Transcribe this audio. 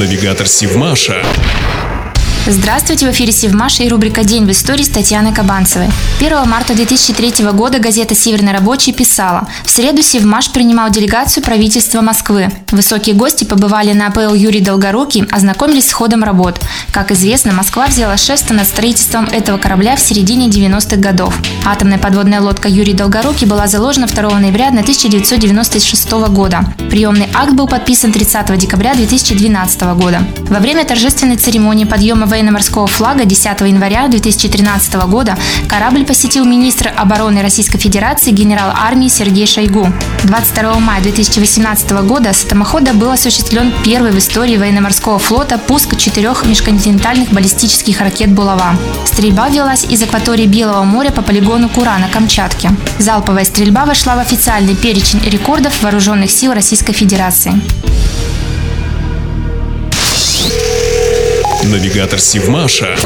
Навигатор Сивмаша. Здравствуйте, в эфире Севмаша и рубрика «День в истории» с Татьяной Кабанцевой. 1 марта 2003 года газета «Северный рабочий» писала «В среду Севмаш принимал делегацию правительства Москвы. Высокие гости побывали на АПЛ Юрий Долгорукий, ознакомились с ходом работ. Как известно, Москва взяла шество над строительством этого корабля в середине 90-х годов. Атомная подводная лодка Юрий Долгорукий была заложена 2 ноября 1996 года. Приемный акт был подписан 30 декабря 2012 года. Во время торжественной церемонии подъема военно-морского флага 10 января 2013 года корабль посетил министр обороны Российской Федерации генерал армии Сергей Шойгу. 22 мая 2018 года с атомохода был осуществлен первый в истории военно-морского флота пуск четырех межконтинентальных баллистических ракет «Булава». Стрельба велась из акватории Белого моря по полигону Кура на Камчатке. Залповая стрельба вошла в официальный перечень рекордов вооруженных сил Российской Федерации. Навигатор Сивмаша.